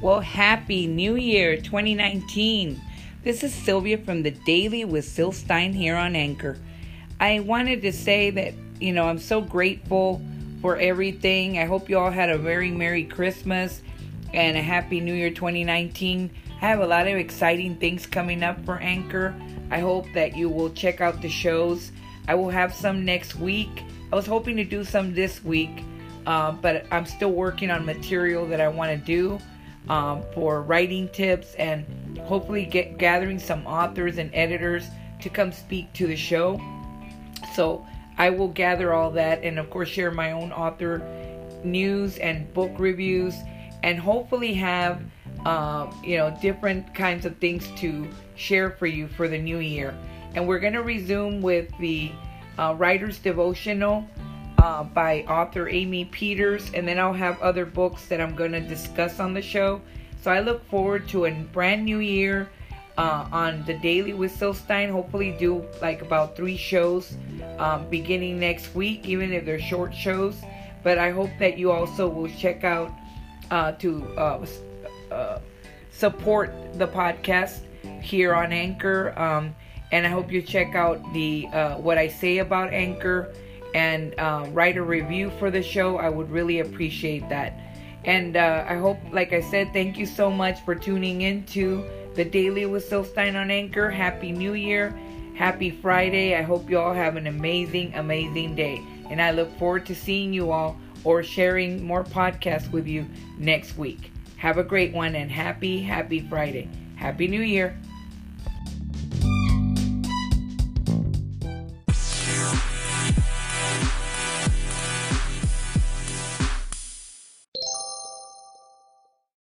Well, happy New Year 2019. This is Sylvia from the Daily with Syl Stein here on Anchor. I wanted to say that, you know, I'm so grateful for everything. I hope you all had a very Merry Christmas and a Happy New Year 2019. I have a lot of exciting things coming up for Anchor. I hope that you will check out the shows. I will have some next week. I was hoping to do some this week, uh, but I'm still working on material that I want to do um, for writing tips and hopefully get gathering some authors and editors to come speak to the show. So I will gather all that and of course share my own author news and book reviews and hopefully have uh, you know different kinds of things to share for you for the new year. And we're going to resume with the uh, writer's devotional uh, by author Amy Peters, and then I'll have other books that I'm going to discuss on the show. So I look forward to a brand new year uh, on the Daily with Syl Stein. Hopefully, do like about three shows um, beginning next week, even if they're short shows. But I hope that you also will check out uh, to uh, uh, support the podcast here on Anchor. Um, and I hope you check out the uh, what I say about Anchor and uh, write a review for the show. I would really appreciate that. And uh, I hope, like I said, thank you so much for tuning in to the Daily with Syl Stein on Anchor. Happy New Year. Happy Friday. I hope you all have an amazing, amazing day. And I look forward to seeing you all or sharing more podcasts with you next week. Have a great one and happy, happy Friday. Happy New Year.